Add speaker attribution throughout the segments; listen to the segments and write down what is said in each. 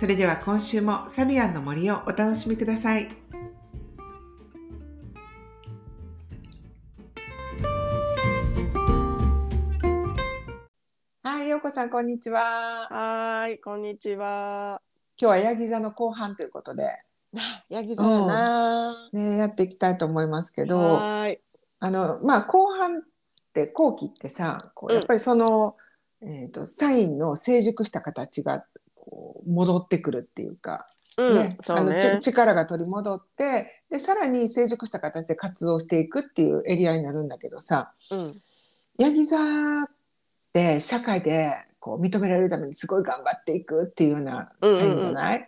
Speaker 1: それでは今週もサビアンの森をお楽しみください。はい、ようこさんこんにちは。
Speaker 2: はーい、こんにちは。
Speaker 1: 今日はヤギ座の後半ということで、
Speaker 2: ヤギ座やな。
Speaker 1: ね、やっていきたいと思いますけど、
Speaker 2: はーい。
Speaker 1: あのまあ後半って後期ってさやっぱりその、えー、とサインの成熟した形がこう戻ってくるっていうか、
Speaker 2: うん、
Speaker 1: ねあの力が取り戻ってでさらに成熟した形で活動していくっていうエリアになるんだけどさ
Speaker 2: うん、
Speaker 1: ヤギ座って社会でこう認められるためにすごい頑張っていくっていうようなサインじゃない、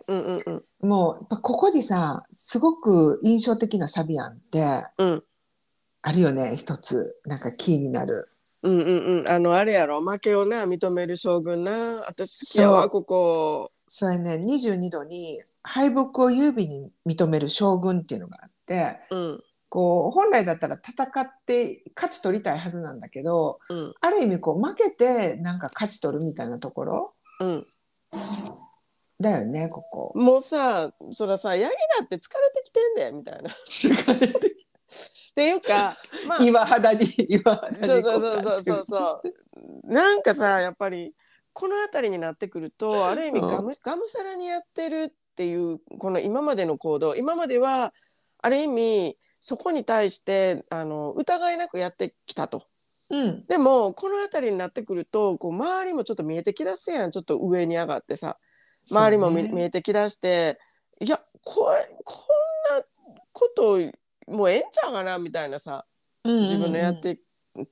Speaker 1: もうここにさすごく印象的なサビアンって
Speaker 2: うん、
Speaker 1: あるよね一つ。なんかキーになる。
Speaker 2: うん、うん、うん、あの、あれやろ負けをな、認める将軍な。私好きやわ、ここ。
Speaker 1: それね22度に敗北を優美に認める将軍っていうのがあって
Speaker 2: うん、
Speaker 1: こう本来だったら戦って勝ち取りたいはずなんだけど
Speaker 2: うん、
Speaker 1: ある意味こう負けてなんか勝ち取るみたいなところ
Speaker 2: うん。
Speaker 1: だよねここ。
Speaker 2: もうさ、そらさ、ヤギだって疲れてきてんだよ、みたいな。っ
Speaker 1: 疲れて
Speaker 2: ていうか、まあ。
Speaker 1: 岩肌に岩肌に
Speaker 2: そうそうそうそうそうそう。なんかさやっぱりこの辺りになってくるとある意味
Speaker 1: うん
Speaker 2: がむがむしゃらにやってるっていうこの今までの行動今まではある意味そこに対してあの疑いなくやってきたと。
Speaker 1: うん
Speaker 2: でもこの辺りになってくるとこう周りもちょっと見えてきだすやんちょっと上に上がってさ周りも見,、見えてきだしていやこれこんなこともうええんちゃうかなみたいなさ自分のやって、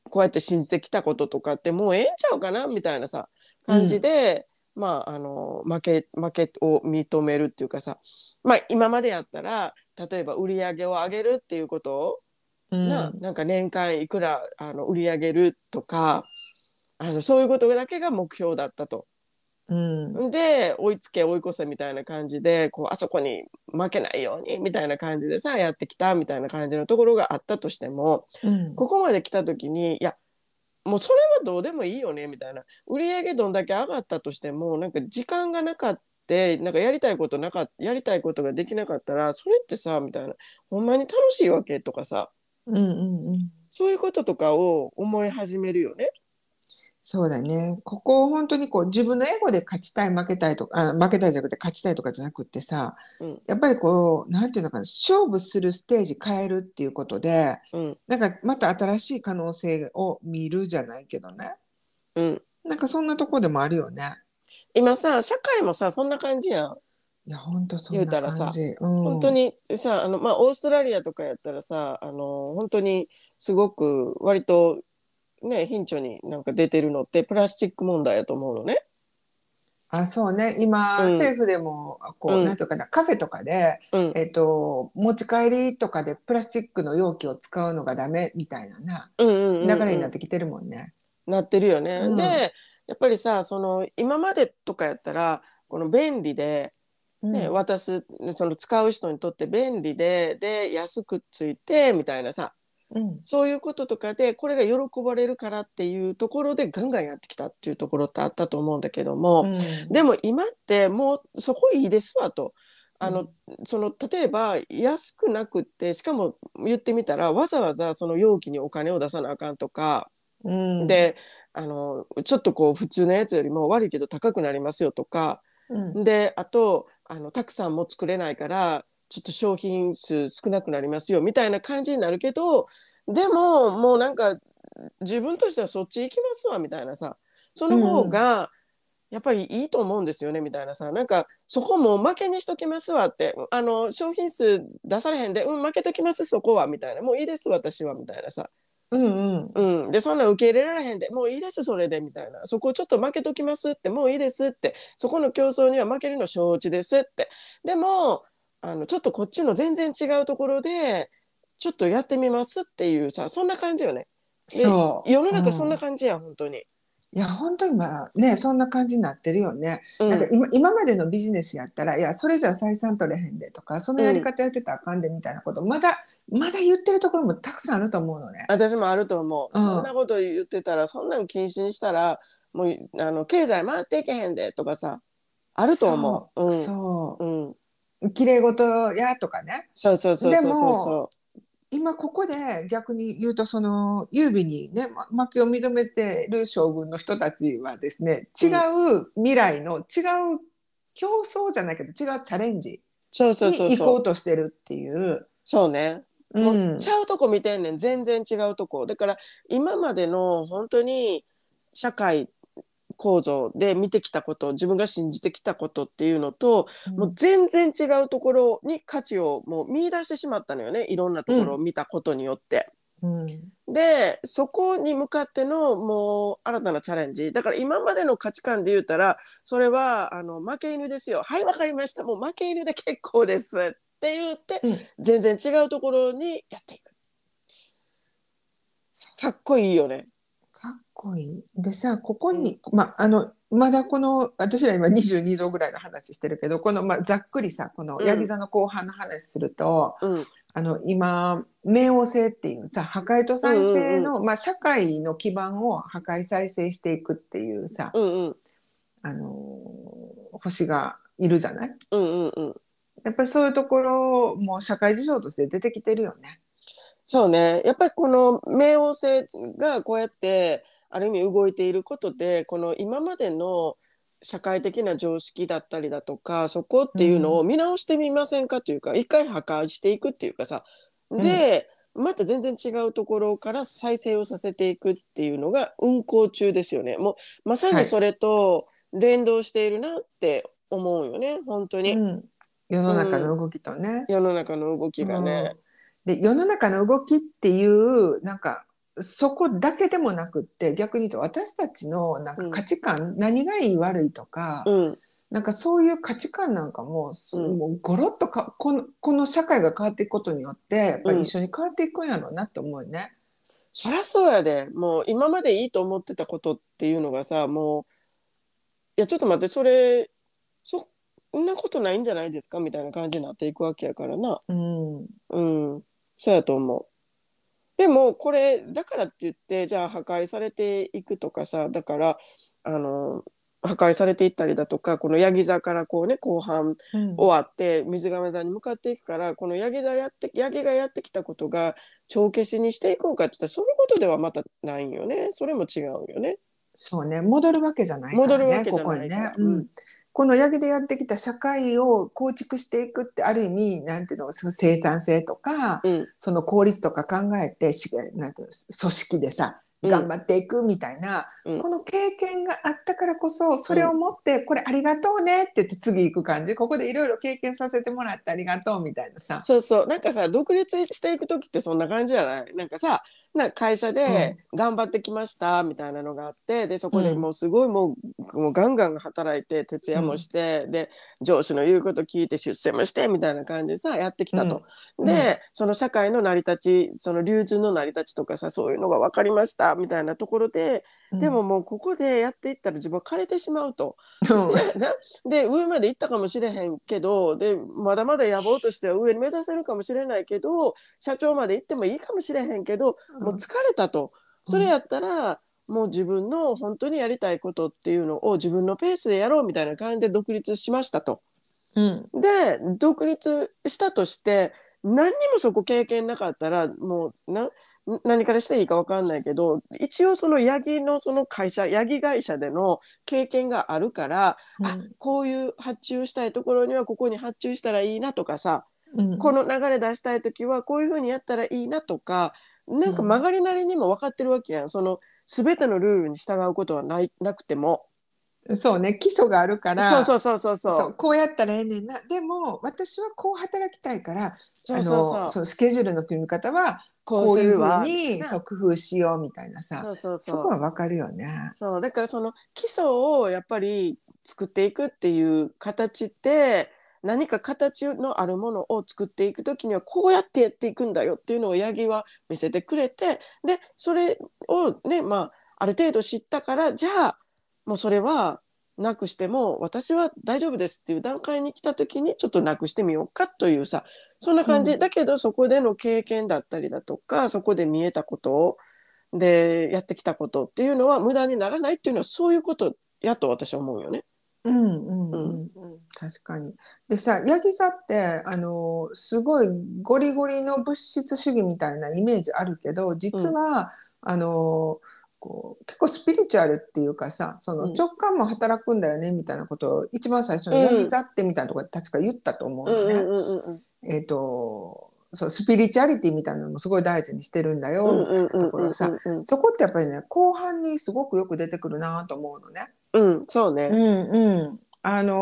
Speaker 2: こうやって信じてきたこととかってもうええんちゃうかなみたいなさ感じで、まああの負け負けを認めるっていうかさまあ今までやったら例えば売り上げを上げるっていうことを、
Speaker 1: うん。
Speaker 2: ななんか年間いくらあの売り上げるとかあのそういうことだけが目標だったと。
Speaker 1: うん。
Speaker 2: で追いつけ追い越せみたいな感じでこうあそこに負けないようにみたいな感じでさやってきたみたいな感じのところがあったとしても
Speaker 1: うん。
Speaker 2: ここまで来た時にいやもうそれはどうでもいいよねみたいな。売り上げどんだけ上がったとしてもなんか時間がなかってなんかやりたいことなかやりたいことができなかったらそれってさみたいな。ほんまに楽しいわけとかさ。
Speaker 1: うんうんうん。
Speaker 2: そういうこととかを思い始めるよね。
Speaker 1: そうだね。ここを本当にこう自分のエゴで勝ちたい負けたいとか、あ負けたいじゃなくて勝ちたいとかじゃなくってさ、
Speaker 2: うん
Speaker 1: やっぱりこう、なんていうのかな、勝負するステージ変えるっていうことで、
Speaker 2: うん
Speaker 1: なんかまた新しい可能性を見るじゃないけどね。
Speaker 2: うん、
Speaker 1: なんかそんなとこでもあるよね。
Speaker 2: 今さ社会もさそんな感じやん。
Speaker 1: いや、本当そんな
Speaker 2: 言うたらさ
Speaker 1: 感じ。うん、
Speaker 2: 本当にさあの、まあ、オーストラリアとかやったらさあの本当にすごく割とね頻繁になんか出てるのってプラスチック問題やと思うのね。
Speaker 1: あ、そうね。今、
Speaker 2: うん
Speaker 1: 政府でも、こう、
Speaker 2: うん
Speaker 1: なんていうかな、カフェとかで、
Speaker 2: うん
Speaker 1: えっと、持ち帰りとかでプラスチックの容器を使うのがダメみたいなな、
Speaker 2: うんうんうんうん
Speaker 1: 流れになってきてるもんね。
Speaker 2: なってるよね。
Speaker 1: うん
Speaker 2: でやっぱりさその今までとかやったらこの便利で、ね
Speaker 1: うん
Speaker 2: 渡すその使う人にとって便利でで安くついてみたいなさ
Speaker 1: うん
Speaker 2: そういうこととかでこれが喜ばれるからっていうところでガンガンやってきたっていうところってあったと思うんだけども。
Speaker 1: うん
Speaker 2: でも今ってもうそこいいですわと。あの、その例えば安くなくってしかも言ってみたらわざわざその容器にお金を出さなあかんとか、
Speaker 1: うん、
Speaker 2: であのちょっとこう普通のやつよりも悪いけど高くなりますよとか
Speaker 1: うん、
Speaker 2: であとあのたくさんも作れないからちょっと商品数少なくなりますよみたいな感じになるけどでももうなんか自分としてはそっち行きますわみたいなさその方がやっぱりいいと思うんですよねみたいなさなんかそこも負けにしときますわってあの商品数出されへんで、うん、負けときますそこはみたいなもういいです私はみたいなさ。
Speaker 1: うんうん。
Speaker 2: うん、でそんなん受け入れられへんでもういいですそれでみたいな。そこちょっと負けときますってもういいですってそこの競争には負けるの承知ですって。でもあのちょっとこっちの全然違うところでちょっとやってみますっていうさそんな感じよね。で
Speaker 1: そう
Speaker 2: 世の中そんな
Speaker 1: う
Speaker 2: 感じや、本当に。
Speaker 1: いや本当今ねそんな感じになってるよね。
Speaker 2: うん
Speaker 1: なんか今今までのビジネスやったらいやそれじゃ採算取れへんでとかそのやり方やってたらあかんでみたいなこと、まだまだ言ってるところもたくさんあると思うのね。
Speaker 2: 私もあると思う、
Speaker 1: うん
Speaker 2: そんなこと言ってたらそんなん禁止にしたらもうあの経済回っていけへんでとかさあると思う。うん
Speaker 1: そう
Speaker 2: うん、
Speaker 1: う綺麗事やとかね。
Speaker 2: そうそうそうそうそうそ
Speaker 1: 今ここで逆に言うとその優美にねま負けを認めてる将軍の人たちはですね違う未来の違う競争じゃないけど違うチャレンジ
Speaker 2: そうそうそう
Speaker 1: に行こ
Speaker 2: そう
Speaker 1: うとしてるっていう。
Speaker 2: そうね。ちゃうとこ見てんねん。全然違うとこ。だから今までの本当に社会構造で見てきたこと自分が信じてきたことっていうのと、もう全然違うところに価値をもう見出してしまったのよねいろんなところを見たことによって。
Speaker 1: うん。
Speaker 2: でそこに向かってのもう新たなチャレンジ。だから今までの価値観で言うたらそれはあの負け犬ですよ。はいわかりました。もう負け犬で結構ですって言って、
Speaker 1: うん。
Speaker 2: 全然違うところにやっていく。かっこいいよね。
Speaker 1: かっこいい。でさここに、まあのまだこの私ら今22度ぐらいの話してるけどこの、まあ、ざっくりさこの
Speaker 2: うん。
Speaker 1: ヤギ座の後半の話すると、
Speaker 2: うん。
Speaker 1: あの今冥王星っていうさ破壊と再生の、まあ、社会の基盤を破壊再生していくっていうさ、
Speaker 2: うんうん。
Speaker 1: あのー星がいるじゃない？
Speaker 2: うんうんうん。
Speaker 1: やっぱりそういうところも社会事情として出てきてるよね。
Speaker 2: そうね。やっぱりこの冥王星がこうやってある意味動いていることでこの今までの社会的な常識だったりだとかそこっていうのを見直してみませんかというか、一回破壊していくっていうかさ。で、また全然違うところから再生をさせていくっていうのが運行中ですよね。もうまさにそれと連動しているなって思うよね。本当に、
Speaker 1: うん、世の中の動きとね。
Speaker 2: 世の中の動きがね。
Speaker 1: で世の中の動きっていうなんかそこだけでもなくって逆に言うと私たちのなんか価値観、何がいい悪いとか、
Speaker 2: うん。
Speaker 1: なんかそういう価値観なんかも,、
Speaker 2: うん。
Speaker 1: もうゴロッとかこのこの社会が変わっていくことによってやっぱり一緒に変わっていくんやろうなって思うよね。
Speaker 2: そりゃそうやで。もう今までいいと思ってたことっていうのがさもういやちょっと待ってそれそんなことないんじゃないですか？みたいな感じになっていくわけやからな。
Speaker 1: うん。
Speaker 2: うんそうやと思う。でもこれだからって言ってじゃあ破壊されていくとかさだからあの破壊されていったりだとかこのヤギ座からこうね後半
Speaker 1: うん
Speaker 2: 終わって水亀座に向かっていくからこのヤギ座やってヤギがやってきたことが帳消しにしていこうかって言ったらそういうことではまたないんよねそれも違うよね。
Speaker 1: そうね。戻るわけじゃないからね
Speaker 2: 戻るわけじゃない
Speaker 1: ここにね。うん。このヤギでやってきた社会を構築していくってある意味なんていうのその生産性とか、
Speaker 2: うん。
Speaker 1: その効率とか考えてしなんていうの組織でさ
Speaker 2: うん。
Speaker 1: 頑張っていくみたいな、
Speaker 2: うん。
Speaker 1: この経験があったからこそそれを持って、これありがとうねって言って次行く感じ。ここでいろいろ経験させてもらってありがとうみたいなさ。
Speaker 2: そうそう。なんかさ独立していく時ってそんな感じじゃない？なんかさな会社で頑張ってきましたみたいなのがあってでそこでもうすごいもう,、もうガンガン働いて徹夜もして、で上司の言うこと聞いて出世もしてみたいな感じでさやってきたと。
Speaker 1: うん。
Speaker 2: で、その社会の成り立ちその流通の成り立ちとかさそういうのが分かりましたみたいなところで、でももうここでやっていったら自分は枯れてしまうと。で上まで行ったかもしれへんけどでまだまだ野望としては上に目指せるかもしれないけど社長まで行ってもいいかもしれへんけど、もう疲れたと。それやったら、もう自分の本当にやりたいことっていうのを自分のペースでやろうみたいな感じで独立しましたと。
Speaker 1: うん。
Speaker 2: で独立したとして何にもそこ経験なかったらもうな何からしていいか分かんないけど一応そのヤギのその会社ヤギ会社での経験があるから、あこういう発注したいところにはここに発注したらいいなとかさ、
Speaker 1: うん。
Speaker 2: この流れ出したい時はこういうふうにやったらいいなとかなんか曲がりなりにも分かってるわけやん。その全てのルールに従うことはないなくても。
Speaker 1: そうね。基礎があるから。
Speaker 2: そうそうそうそうそう。
Speaker 1: こうやったらええねんな。でも私はこう働きたいから
Speaker 2: そうそうそう。
Speaker 1: スケジュールの組み方は
Speaker 2: こ
Speaker 1: こういうふ
Speaker 2: う
Speaker 1: に
Speaker 2: な。
Speaker 1: そう工夫しようみたいなさ。
Speaker 2: そうそう
Speaker 1: そ
Speaker 2: そう
Speaker 1: こはわかるよね。
Speaker 2: そう。だからその基礎をやっぱり作っていくっていう形って何か形のあるものを作っていく時にはこうやってやっていくんだよっていうのを八木は見せてくれてでそれをねまあある程度知ったからじゃあもうそれはなくしても私は大丈夫ですっていう段階に来た時にちょっとなくしてみようかというさそんな感じ、
Speaker 1: うん
Speaker 2: だけどそこでの経験だったりだとかそこで見えたことでやってきたことっていうのは無駄にならないっていうのはそういうことやと私は思うよね。
Speaker 1: うんうんうん確かに。でさ八木座ってあのすごいゴリゴリの物質主義みたいなイメージあるけど実は、あのこう結構スピリチュアルっていうかさその
Speaker 2: うん
Speaker 1: 直感も働くんだよねみたいなことを一番最初に
Speaker 2: うん
Speaker 1: 八木座ってみたいなところで確か言ったと思うのね。
Speaker 2: うんうんうん
Speaker 1: えっ、とそうスピリチュアリティみたいなのもすごい大事にしてるんだよみたいなところさ、
Speaker 2: うん
Speaker 1: そこってやっぱりね後半にすごくよく出てくるなと思うのね。
Speaker 2: うんうんそうね。
Speaker 1: うんうん、あのー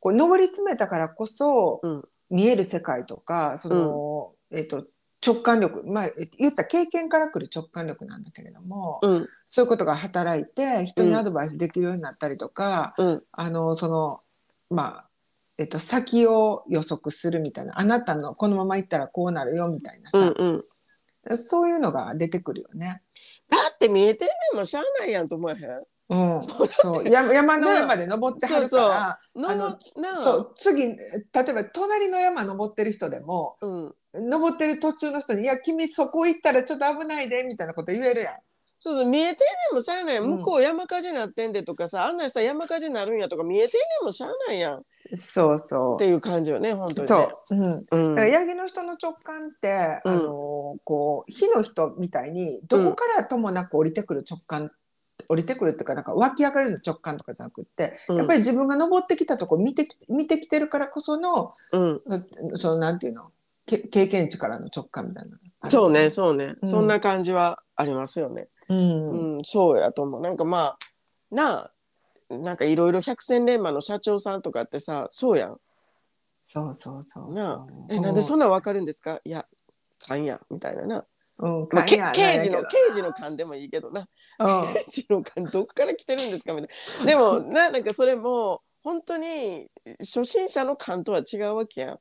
Speaker 1: こう上り詰めたからこそ
Speaker 2: うん。
Speaker 1: 見える世界とかその、えっと直感力まあえ言った経験から来る直感力なんだけれども、
Speaker 2: うん。
Speaker 1: そういうことが働いて人にアドバイスできるようになったりとか、
Speaker 2: うん。
Speaker 1: あのそのまあえっと、先を予測するみたいなあなたのこのままいったらこうなるよみたいな
Speaker 2: うん
Speaker 1: さ、
Speaker 2: うん。
Speaker 1: そういうのが出てくるよね。
Speaker 2: だって見えてんねんもんしゃあないやんと思えへん？
Speaker 1: うん、そう山 山の上まで登ってはるから。そう次例えば隣の山登ってる人でも
Speaker 2: うん。
Speaker 1: 登ってる途中の人に「いや君そこ行ったらちょっと危ないで」みたいなこと言えるやん。
Speaker 2: そうそう見えてんねんもんしゃあない。
Speaker 1: うん
Speaker 2: 向こう山火事になってんでとかさ、あんなんしたら山火事になるんやとか見えてんねんもんしゃあないやん。っ
Speaker 1: そうそ
Speaker 2: ていう感じよね本当にね。
Speaker 1: そう、うん、
Speaker 2: うん。
Speaker 1: だからヤギの人の直感って、
Speaker 2: うん
Speaker 1: あのこう火の人みたいにどこからともなく降りてくる直感、降りてくるっていうかなんか湧き上がるの直感とかじゃなくって、
Speaker 2: うん
Speaker 1: やっぱり自分が登ってきたとこ見てき見てきてるからこその
Speaker 2: うん。
Speaker 1: そのなんていうのけ経験値からの直感みたいな
Speaker 2: そうねそうね、
Speaker 1: うん
Speaker 2: そんな感じはありますよね。
Speaker 1: うん
Speaker 2: うん、そうやと思う。なんかまあなあなんかいろいろ百戦錬磨の社長さんとかってさそうやん。
Speaker 1: そうそうそう
Speaker 2: なあえなんでそんなんわかるんですか？いや勘やみたいなな。
Speaker 1: うん、
Speaker 2: まあ、刑事の刑事の勘でもいいけどな。
Speaker 1: けど
Speaker 2: 刑事の勘どっから来てるんですか？みたいな。でも ななんかそれも本当に初心者の勘とは違うわけやん。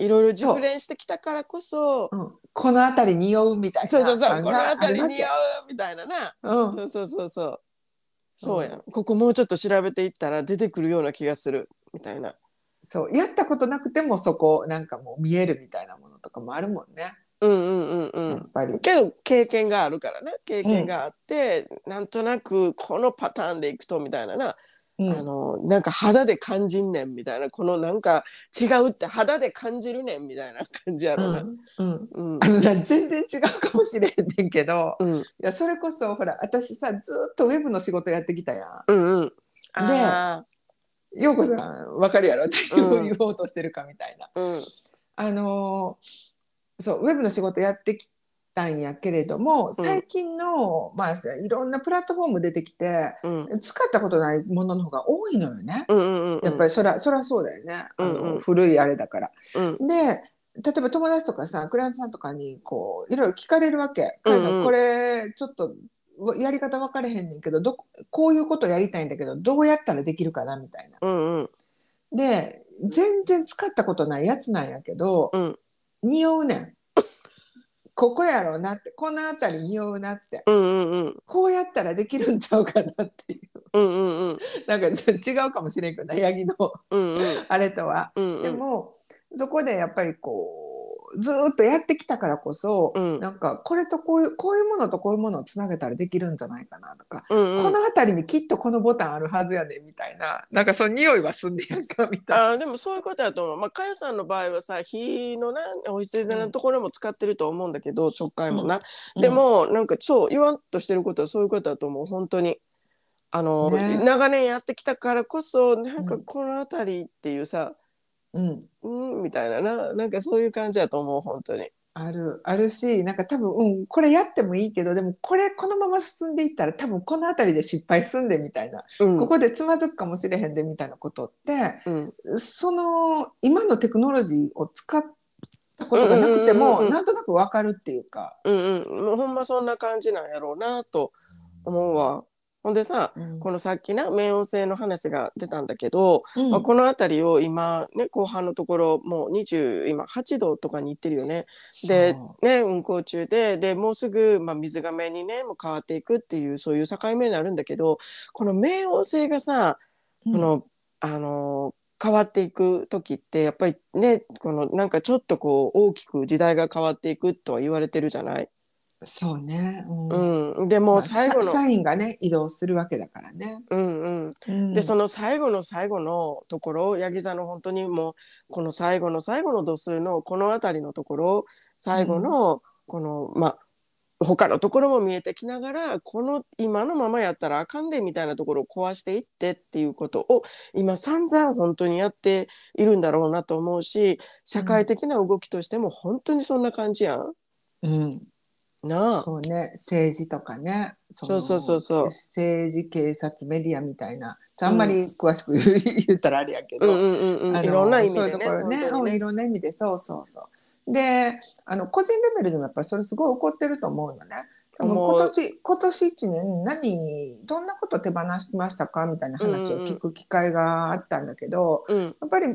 Speaker 2: いろいろ熟練してきたからこそ。
Speaker 1: うん、うん、この辺り匂うみたいな
Speaker 2: そうそうそう、この辺りに合うみたいなな。
Speaker 1: うん
Speaker 2: そうそうそうそう。
Speaker 1: そ
Speaker 2: そううやん。ここもうちょっと調べていったら出てくるような気がするみたいな。
Speaker 1: そうやったことなくてもそこなんかもう見えるみたいなものとかもあるもんね、
Speaker 2: うんうんうんうん。
Speaker 1: やっぱり。
Speaker 2: けど経験があるからね経験があって、なんとなくこのパターンでいくとみたいなな、
Speaker 1: うん。
Speaker 2: あのなんか肌で感じんねんみたいなこのなんか違うって肌で感じるねんみたいな感じやろな。
Speaker 1: うん。うん。全然違うかもしれへんねんけど
Speaker 2: うん。
Speaker 1: いやそれこそほら私さずっとウェブの仕事やってきたやん。
Speaker 2: うんうん。あ
Speaker 1: ようこさんわかるやろ？私
Speaker 2: うん。
Speaker 1: を言おうとしてるかみたいな。
Speaker 2: ーうん。
Speaker 1: あのーそうウェブの仕事やってきたんやけれども
Speaker 2: うん
Speaker 1: 最近の、まあいろんなプラットフォーム出てきて
Speaker 2: うん
Speaker 1: 使ったことないものの方が多いのよね。
Speaker 2: うんうんうん。
Speaker 1: やっぱりそらそらそうだよね、あの
Speaker 2: うんうん
Speaker 1: 古いあれだから。
Speaker 2: うん
Speaker 1: で例えば友達とかさクライアントさんとかにこういろいろ聞かれるわけ「
Speaker 2: うんうん
Speaker 1: これちょっとわやり方分かれへんねんけどどここういうことやりたいんだけどどうやったらできるかな」みたいな。
Speaker 2: うんうん
Speaker 1: で全然使ったことないやつなんやけど、
Speaker 2: うん
Speaker 1: 匂うねん。ここやろうなってこの辺り匂うなって。
Speaker 2: うんうんうん。
Speaker 1: こうやったらできるんちゃうかなっていう。
Speaker 2: うんうんうん。
Speaker 1: なんか違うかもしれんけどねヤギの
Speaker 2: うんうん。
Speaker 1: あれとは。
Speaker 2: うん。
Speaker 1: でもそこでやっぱりこうずーっとやってきたからこそ、
Speaker 2: うん
Speaker 1: なんかこれとこういうこういうものとこういうものをつなげたらできるんじゃないかなとか、
Speaker 2: うんうん
Speaker 1: この辺りにきっとこのボタンあるはずやねみたいななんかその匂いはすんねやんかみたいな。
Speaker 2: でもそういうことだと思う。まあ、かよさんの場合はさ、火のな、お羊座のところも使ってると思うんだけど、食感もな。でも、なんか、そう、言わんとしてることはそういうことだと思う。本当に。あの、
Speaker 1: ね
Speaker 2: 長年やってきたからこそ、なんか
Speaker 1: うん
Speaker 2: この辺りっていうさ、
Speaker 1: うん、
Speaker 2: うん、みたいなな、なんかそういう感じだと思う、本当に。
Speaker 1: ある。あるしなんか多分、うん、これやってもいいけどでもこれこのまま進んでいったら多分この辺りで失敗すんでみたいな、
Speaker 2: うん、
Speaker 1: ここでつまずくかもしれへんでみたいなことって
Speaker 2: うん、
Speaker 1: その今のテクノロジーを使ったことがなくても、
Speaker 2: うんうん。
Speaker 1: なんとなくわかるっていうか。
Speaker 2: うんうん。もうほんまそんな感じなんやろうなと思うわ。ほんでさ
Speaker 1: うん
Speaker 2: このさっきな冥王星の話が出たんだけど、
Speaker 1: うん
Speaker 2: まあ、この辺りを今ね後半のところもう20今8度とかに行ってるよね。でね運行中ででもうすぐ、まあ、水がめにねもう変わっていくっていうそういう境目になるんだけどこの冥王星がさこの、あの変わっていく時ってやっぱりねこのなんかちょっとこう大きく時代が変わっていくとは言われてるじゃない？
Speaker 1: そうね。うん。
Speaker 2: うん、でも
Speaker 1: まあ
Speaker 2: う最後の、
Speaker 1: ササインがね移動するわけだからね。
Speaker 2: うんうん、
Speaker 1: うん。
Speaker 2: でその最後の最後のところヤギ座の本当にもうこの最後の最後の度数のこの辺りのところ最後のこの、まあ他のところも見えてきながらこの今のままやったらあかんでみたいなところを壊していってっていうことを今散々本当にやっているんだろうなと思うし社会的な動きとしても本当にそんな感じやん。
Speaker 1: うん、
Speaker 2: なあ。
Speaker 1: そうね政治とかね。
Speaker 2: そうそうそうそう。
Speaker 1: 政治警察メディアみたいな。あんまり詳しく言ったらあれやけど、
Speaker 2: うんうんうんうん、
Speaker 1: あの
Speaker 2: いろんな意味
Speaker 1: そうい
Speaker 2: でね。
Speaker 1: うところね。
Speaker 2: ね。
Speaker 1: うんいろんな意味で。そうそうそう。であの個人レベルでもやっぱりそれすごい起こってると思うのね。でも今年今年1年何どんなこと手放しましたか？みたいな話を聞く機会があったんだけど、
Speaker 2: うん。
Speaker 1: やっぱり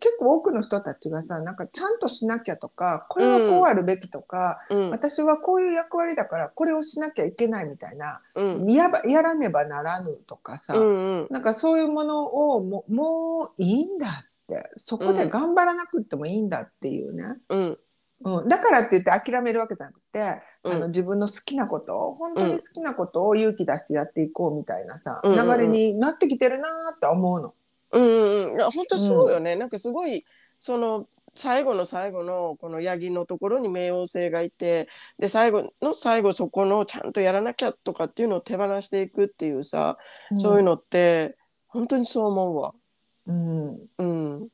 Speaker 1: 結構多くの人たちがさなんかちゃんとしなきゃとかこれはこうあるべきとか、
Speaker 2: うん。
Speaker 1: 私はこういう役割だからこれをしなきゃいけないみたいな、
Speaker 2: うん。
Speaker 1: やばやらねばならぬとかさ、
Speaker 2: うんうん。
Speaker 1: なんかそういうものをももういいんだってそこで頑張らなくってもいいんだっていうね、
Speaker 2: うん。
Speaker 1: うん、だからって言って諦めるわけじゃなくて、
Speaker 2: うん。
Speaker 1: あの自分の好きなこと本当に好きなことを勇気出してやっていこうみたいなさ、
Speaker 2: うん。
Speaker 1: 流れになってきてるなーって思うの。
Speaker 2: うんうん本当そうよね、なんかすごいその最後の最後のこのヤギのところに冥王星がいてで最後の最後そこのちゃんとやらなきゃとかっていうのを手放していくっていうさ、そういうのって本当にそう思うわ。
Speaker 1: うん、
Speaker 2: うん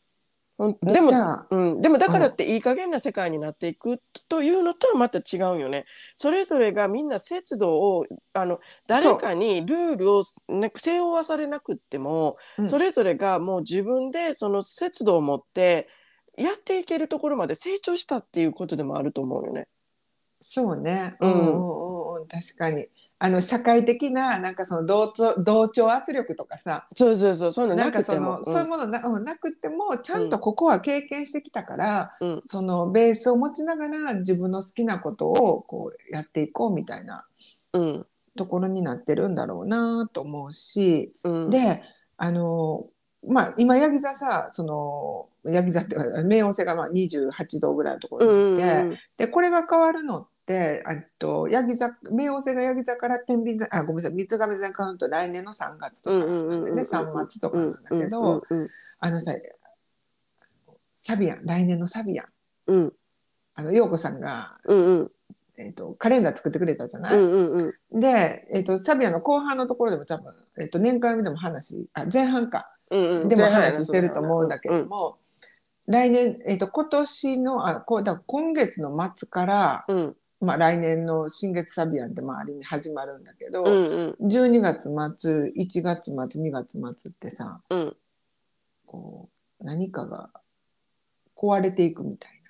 Speaker 2: でも
Speaker 1: さ
Speaker 2: うん、でもだからっていい加減な世界になっていくというのとはまた違うよね。それぞれがみんな節度をあの誰かにルールをなんか背負わされなくっても、
Speaker 1: うん
Speaker 2: それぞれがもう自分でその節度を持ってやっていけるところまで成長したっていうことでもあると思うよね。
Speaker 1: そうね、
Speaker 2: う
Speaker 1: んうんうん、確かにあの社会的ななんかその同調同調圧力とかさ
Speaker 2: そうそうそうそういうの
Speaker 1: な
Speaker 2: く
Speaker 1: かその、
Speaker 2: ても。
Speaker 1: そういうものな,、うん、なくてもちゃんとここは経験してきたから、
Speaker 2: うん。
Speaker 1: そのベースを持ちながら自分の好きなことをこうやっていこうみたいな
Speaker 2: うん。
Speaker 1: ところになってるんだろうなと思うし、
Speaker 2: うん、
Speaker 1: であのまあ今ヤギ座さそのヤギ座っていうか冥王星がまあ28度ぐらいのところ
Speaker 2: うん
Speaker 1: にいて、
Speaker 2: うんうん。
Speaker 1: でこれが変わるのってあとヤギ座冥王星がヤギ座から天秤座あごめんなさい三つ亀座に変わると来年の3月とか。
Speaker 2: うんうんうんうん
Speaker 1: で3月とか。なんだけど、
Speaker 2: うんうん。
Speaker 1: あのさサビアン来年のサビアン。
Speaker 2: うん。
Speaker 1: あの陽子さんが、
Speaker 2: うんうん。
Speaker 1: えー、とカレンダー作ってくれたじゃない、
Speaker 2: うんうんうん。
Speaker 1: で、えー、とサビアンの後半のところでも多分、えー、と年間でも話あ前半か。
Speaker 2: うんうん。
Speaker 1: でも話してると思うんだけども、来年、えー、と今年のあこうだ今月の末から、
Speaker 2: うんうん
Speaker 1: まあ、来年の新月サビアンって周りに始まるんだけど、
Speaker 2: うんうん。
Speaker 1: 12月末1月末2月末ってさ
Speaker 2: うん。
Speaker 1: こう何かが壊れていくみたい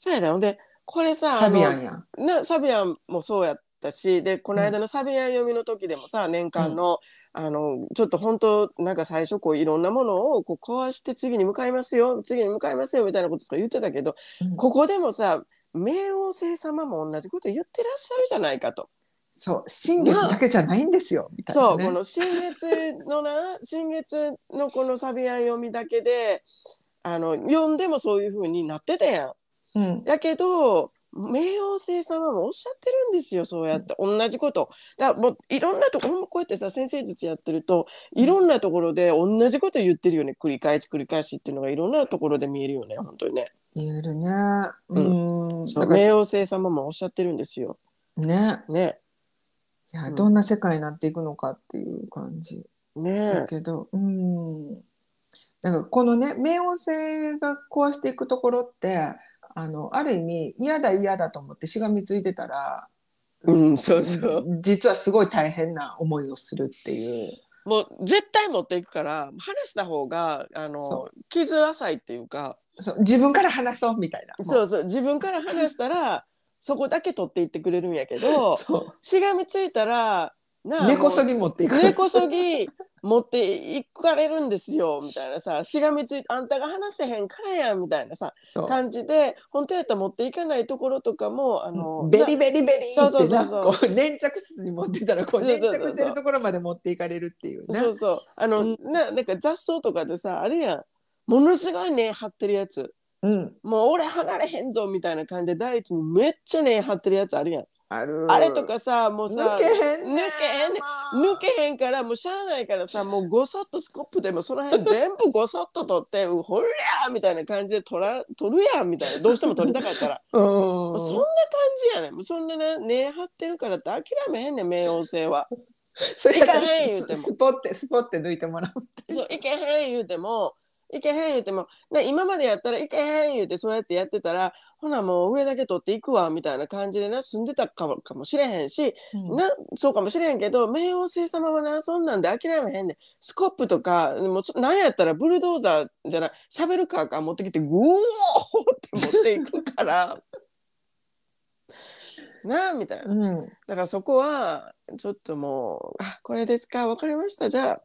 Speaker 2: そうやだよでこれさ
Speaker 1: なサビア
Speaker 2: あ
Speaker 1: ンや
Speaker 2: なサビアンもそうやったしでこの間のサビアン読みの時でもさ年間の,、あのちょっと本当なんか最初こういろんなものをこう壊して次に向かいますよ次に向かいますよみたいなこととか言ってたけど
Speaker 1: うん。
Speaker 2: ここでもさ冥王星様も同じこと言ってらっしゃるじゃないかと。
Speaker 1: そう新月だけじゃないんですよ、みたいな、ね。
Speaker 2: そうこの新月のな 新月のこのサビアン読みだけであの読んでもそういう風になってたやん。
Speaker 1: うん、
Speaker 2: だけど冥王星様もおっしゃってるんですよそうやって。同じこと。だもういろんなとこほんまこうやってさ先生術やってるといろんなところで同じこと言ってるよね。繰り返し繰り返しっていうのがいろんなところで見えるよね本当にね。
Speaker 1: 言えるね。
Speaker 2: う
Speaker 1: うん。
Speaker 2: そう冥王星様もおっしゃってるんですよ。
Speaker 1: ね。
Speaker 2: ね。
Speaker 1: いや、
Speaker 2: うん。
Speaker 1: どんな世界になっていくのかっていう感じ。だ
Speaker 2: ね
Speaker 1: けど、うん。だからこのね冥王星が壊していくところってあのある意味嫌だ嫌だと思ってしがみついてたら、
Speaker 2: うんそうそう。
Speaker 1: 実はすごい大変な思いをするっていう。
Speaker 2: もう絶対持っていくから話した方があ
Speaker 1: そ
Speaker 2: の傷浅いっていうか。
Speaker 1: そう自分から話そうみたいな。
Speaker 2: そうそう自分から話したらそこだけ取っていってくれるんやけど
Speaker 1: そ
Speaker 2: しがみついたら
Speaker 1: 根こそ
Speaker 2: も
Speaker 1: ぎ持っていうく。
Speaker 2: 根こそぎ持っていかれるんですよ みたいなさしがみついてあんたが話せへんからやんみたいなさ。感じで本当やったら持っていかないところとかもあの
Speaker 1: ベリベリベリ
Speaker 2: そうそう
Speaker 1: ってな
Speaker 2: そうそう
Speaker 1: こう粘着質に持ってたらこう粘着してるところまで持っていかれるっていうね。
Speaker 2: そうそうあの、
Speaker 1: うん
Speaker 2: ななんか雑草とかでさあるやんものすごい根張ってるやつ
Speaker 1: うん。
Speaker 2: もう俺離れへんぞみたいな感じで第一にめっちゃ根張ってるやつあるやん、
Speaker 1: ある。
Speaker 2: あれとかさもうさ
Speaker 1: 抜けへんね
Speaker 2: 抜けへんね抜けへんからもうしゃあないからさもうごそっとスコップでもその辺全部ごそっと取ってうほりゃーみたいな感じで取ら取るやんみたいな。どうしても取りたかったら。
Speaker 1: うん。
Speaker 2: もうそんな感じやねん。もうそんなね根張ってるからって諦めへんねん冥王星は。
Speaker 1: それやったら
Speaker 2: いかへん言うても。
Speaker 1: ススポってスポって抜いてもらうって
Speaker 2: そういけへん言うてもいけへん言うても、ね、今までやったらいけへん言うてそうやってやってたらほなもう上だけ取っていくわみたいな感じでな住んでたかもかもしれへんし、なそうかもしれへんけど冥王星様はなそんなんで諦めへんねん。スコップとかもうそなんやったらブルドーザーじゃないシャベルカーから持ってきてグオーって持っていくから。なあみたいな。
Speaker 1: うん。
Speaker 2: だからそこはちょっともう「あこれですか分かりました。じゃあ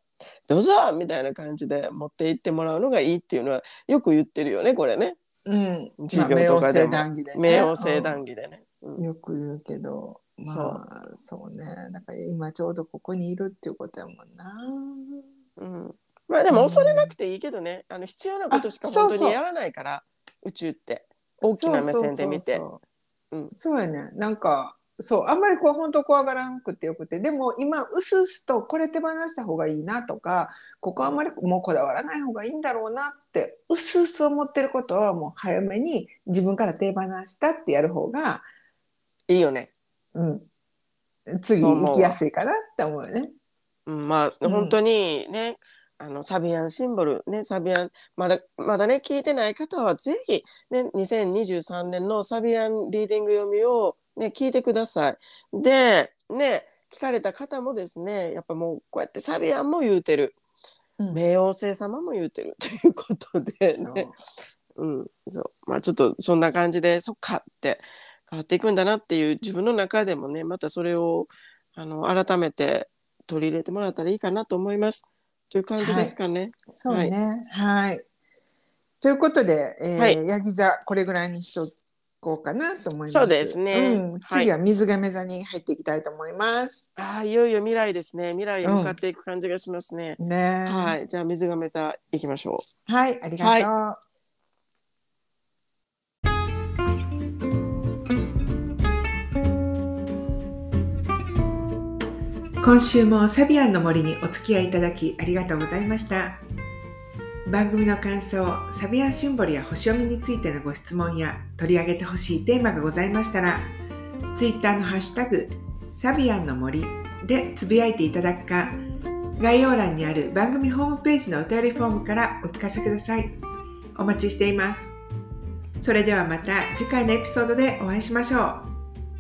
Speaker 2: どうぞ!」みたいな感じで持って行ってもらうのがいいっていうのはよく言ってるよねこれね。
Speaker 1: うん、
Speaker 2: 授業とかでも。
Speaker 1: まあ冥王星談義でね。よく言うけどまあそう。ね。だから今ちょうどここにいるっていうことやもんな。
Speaker 2: うん、まあでも恐れなくていいけどね、あの必要なことしか本当にやらないから宇宙って。大きな目線で見て。
Speaker 1: そうそうそう。
Speaker 2: うん。
Speaker 1: そうやね。なんかそうあんまりこう本当怖がらなくてよくてでも今うすうすとこれ手放した方がいいなとかここあんまりもうこだわらない方がいいんだろうなってうすうす思ってることはもう早めに自分から手放したってやる方が、
Speaker 2: いいよね。
Speaker 1: うん、次行きやすいかなって思うよね。
Speaker 2: うん、まあ、
Speaker 1: うん
Speaker 2: 本当にねあのサビアンシンボルねサビアンまだまだね聞いてない方はぜひね2023年のサビアンリーディング読みをね聞いてください。でね聞かれた方もですねやっぱもうこうやってサビアンも言うてる
Speaker 1: うん
Speaker 2: 冥王星様も言うてるということで
Speaker 1: そう
Speaker 2: ねうんそうまあちょっとそんな感じでそっかって変わっていくんだなっていう自分の中でもねまたそれをあの改めて取り入れてもらったらいいかなと思います。という感じですかね。
Speaker 1: そうね。はい。ということで、えー
Speaker 2: はい
Speaker 1: ヤギ座これぐらいにしとこうかなと思います。
Speaker 2: そうですね
Speaker 1: うん、次は水亀座に入っていきたいと思います。
Speaker 2: ああいよいよ未来ですね。未来へ向かっていく感じがしますね。
Speaker 1: ね。
Speaker 2: はい、じゃあ水亀座行きましょう。
Speaker 1: はい、ありがとう。
Speaker 3: 今週もサビアンの森にお付き合いいただきありがとうございました。番組の感想、サビアンシンボルや星読みについてのご質問や取り上げてほしいテーマがございましたら、ツイッターのハッシュタグ、サビアンの森でつぶやいていただくか、概要欄にある番組ホームページのお便りフォームからお聞かせください。お待ちしています。それではまた次回のエピソードでお会いしましょう。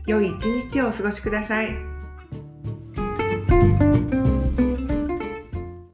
Speaker 3: 良い一日をお過ごしください。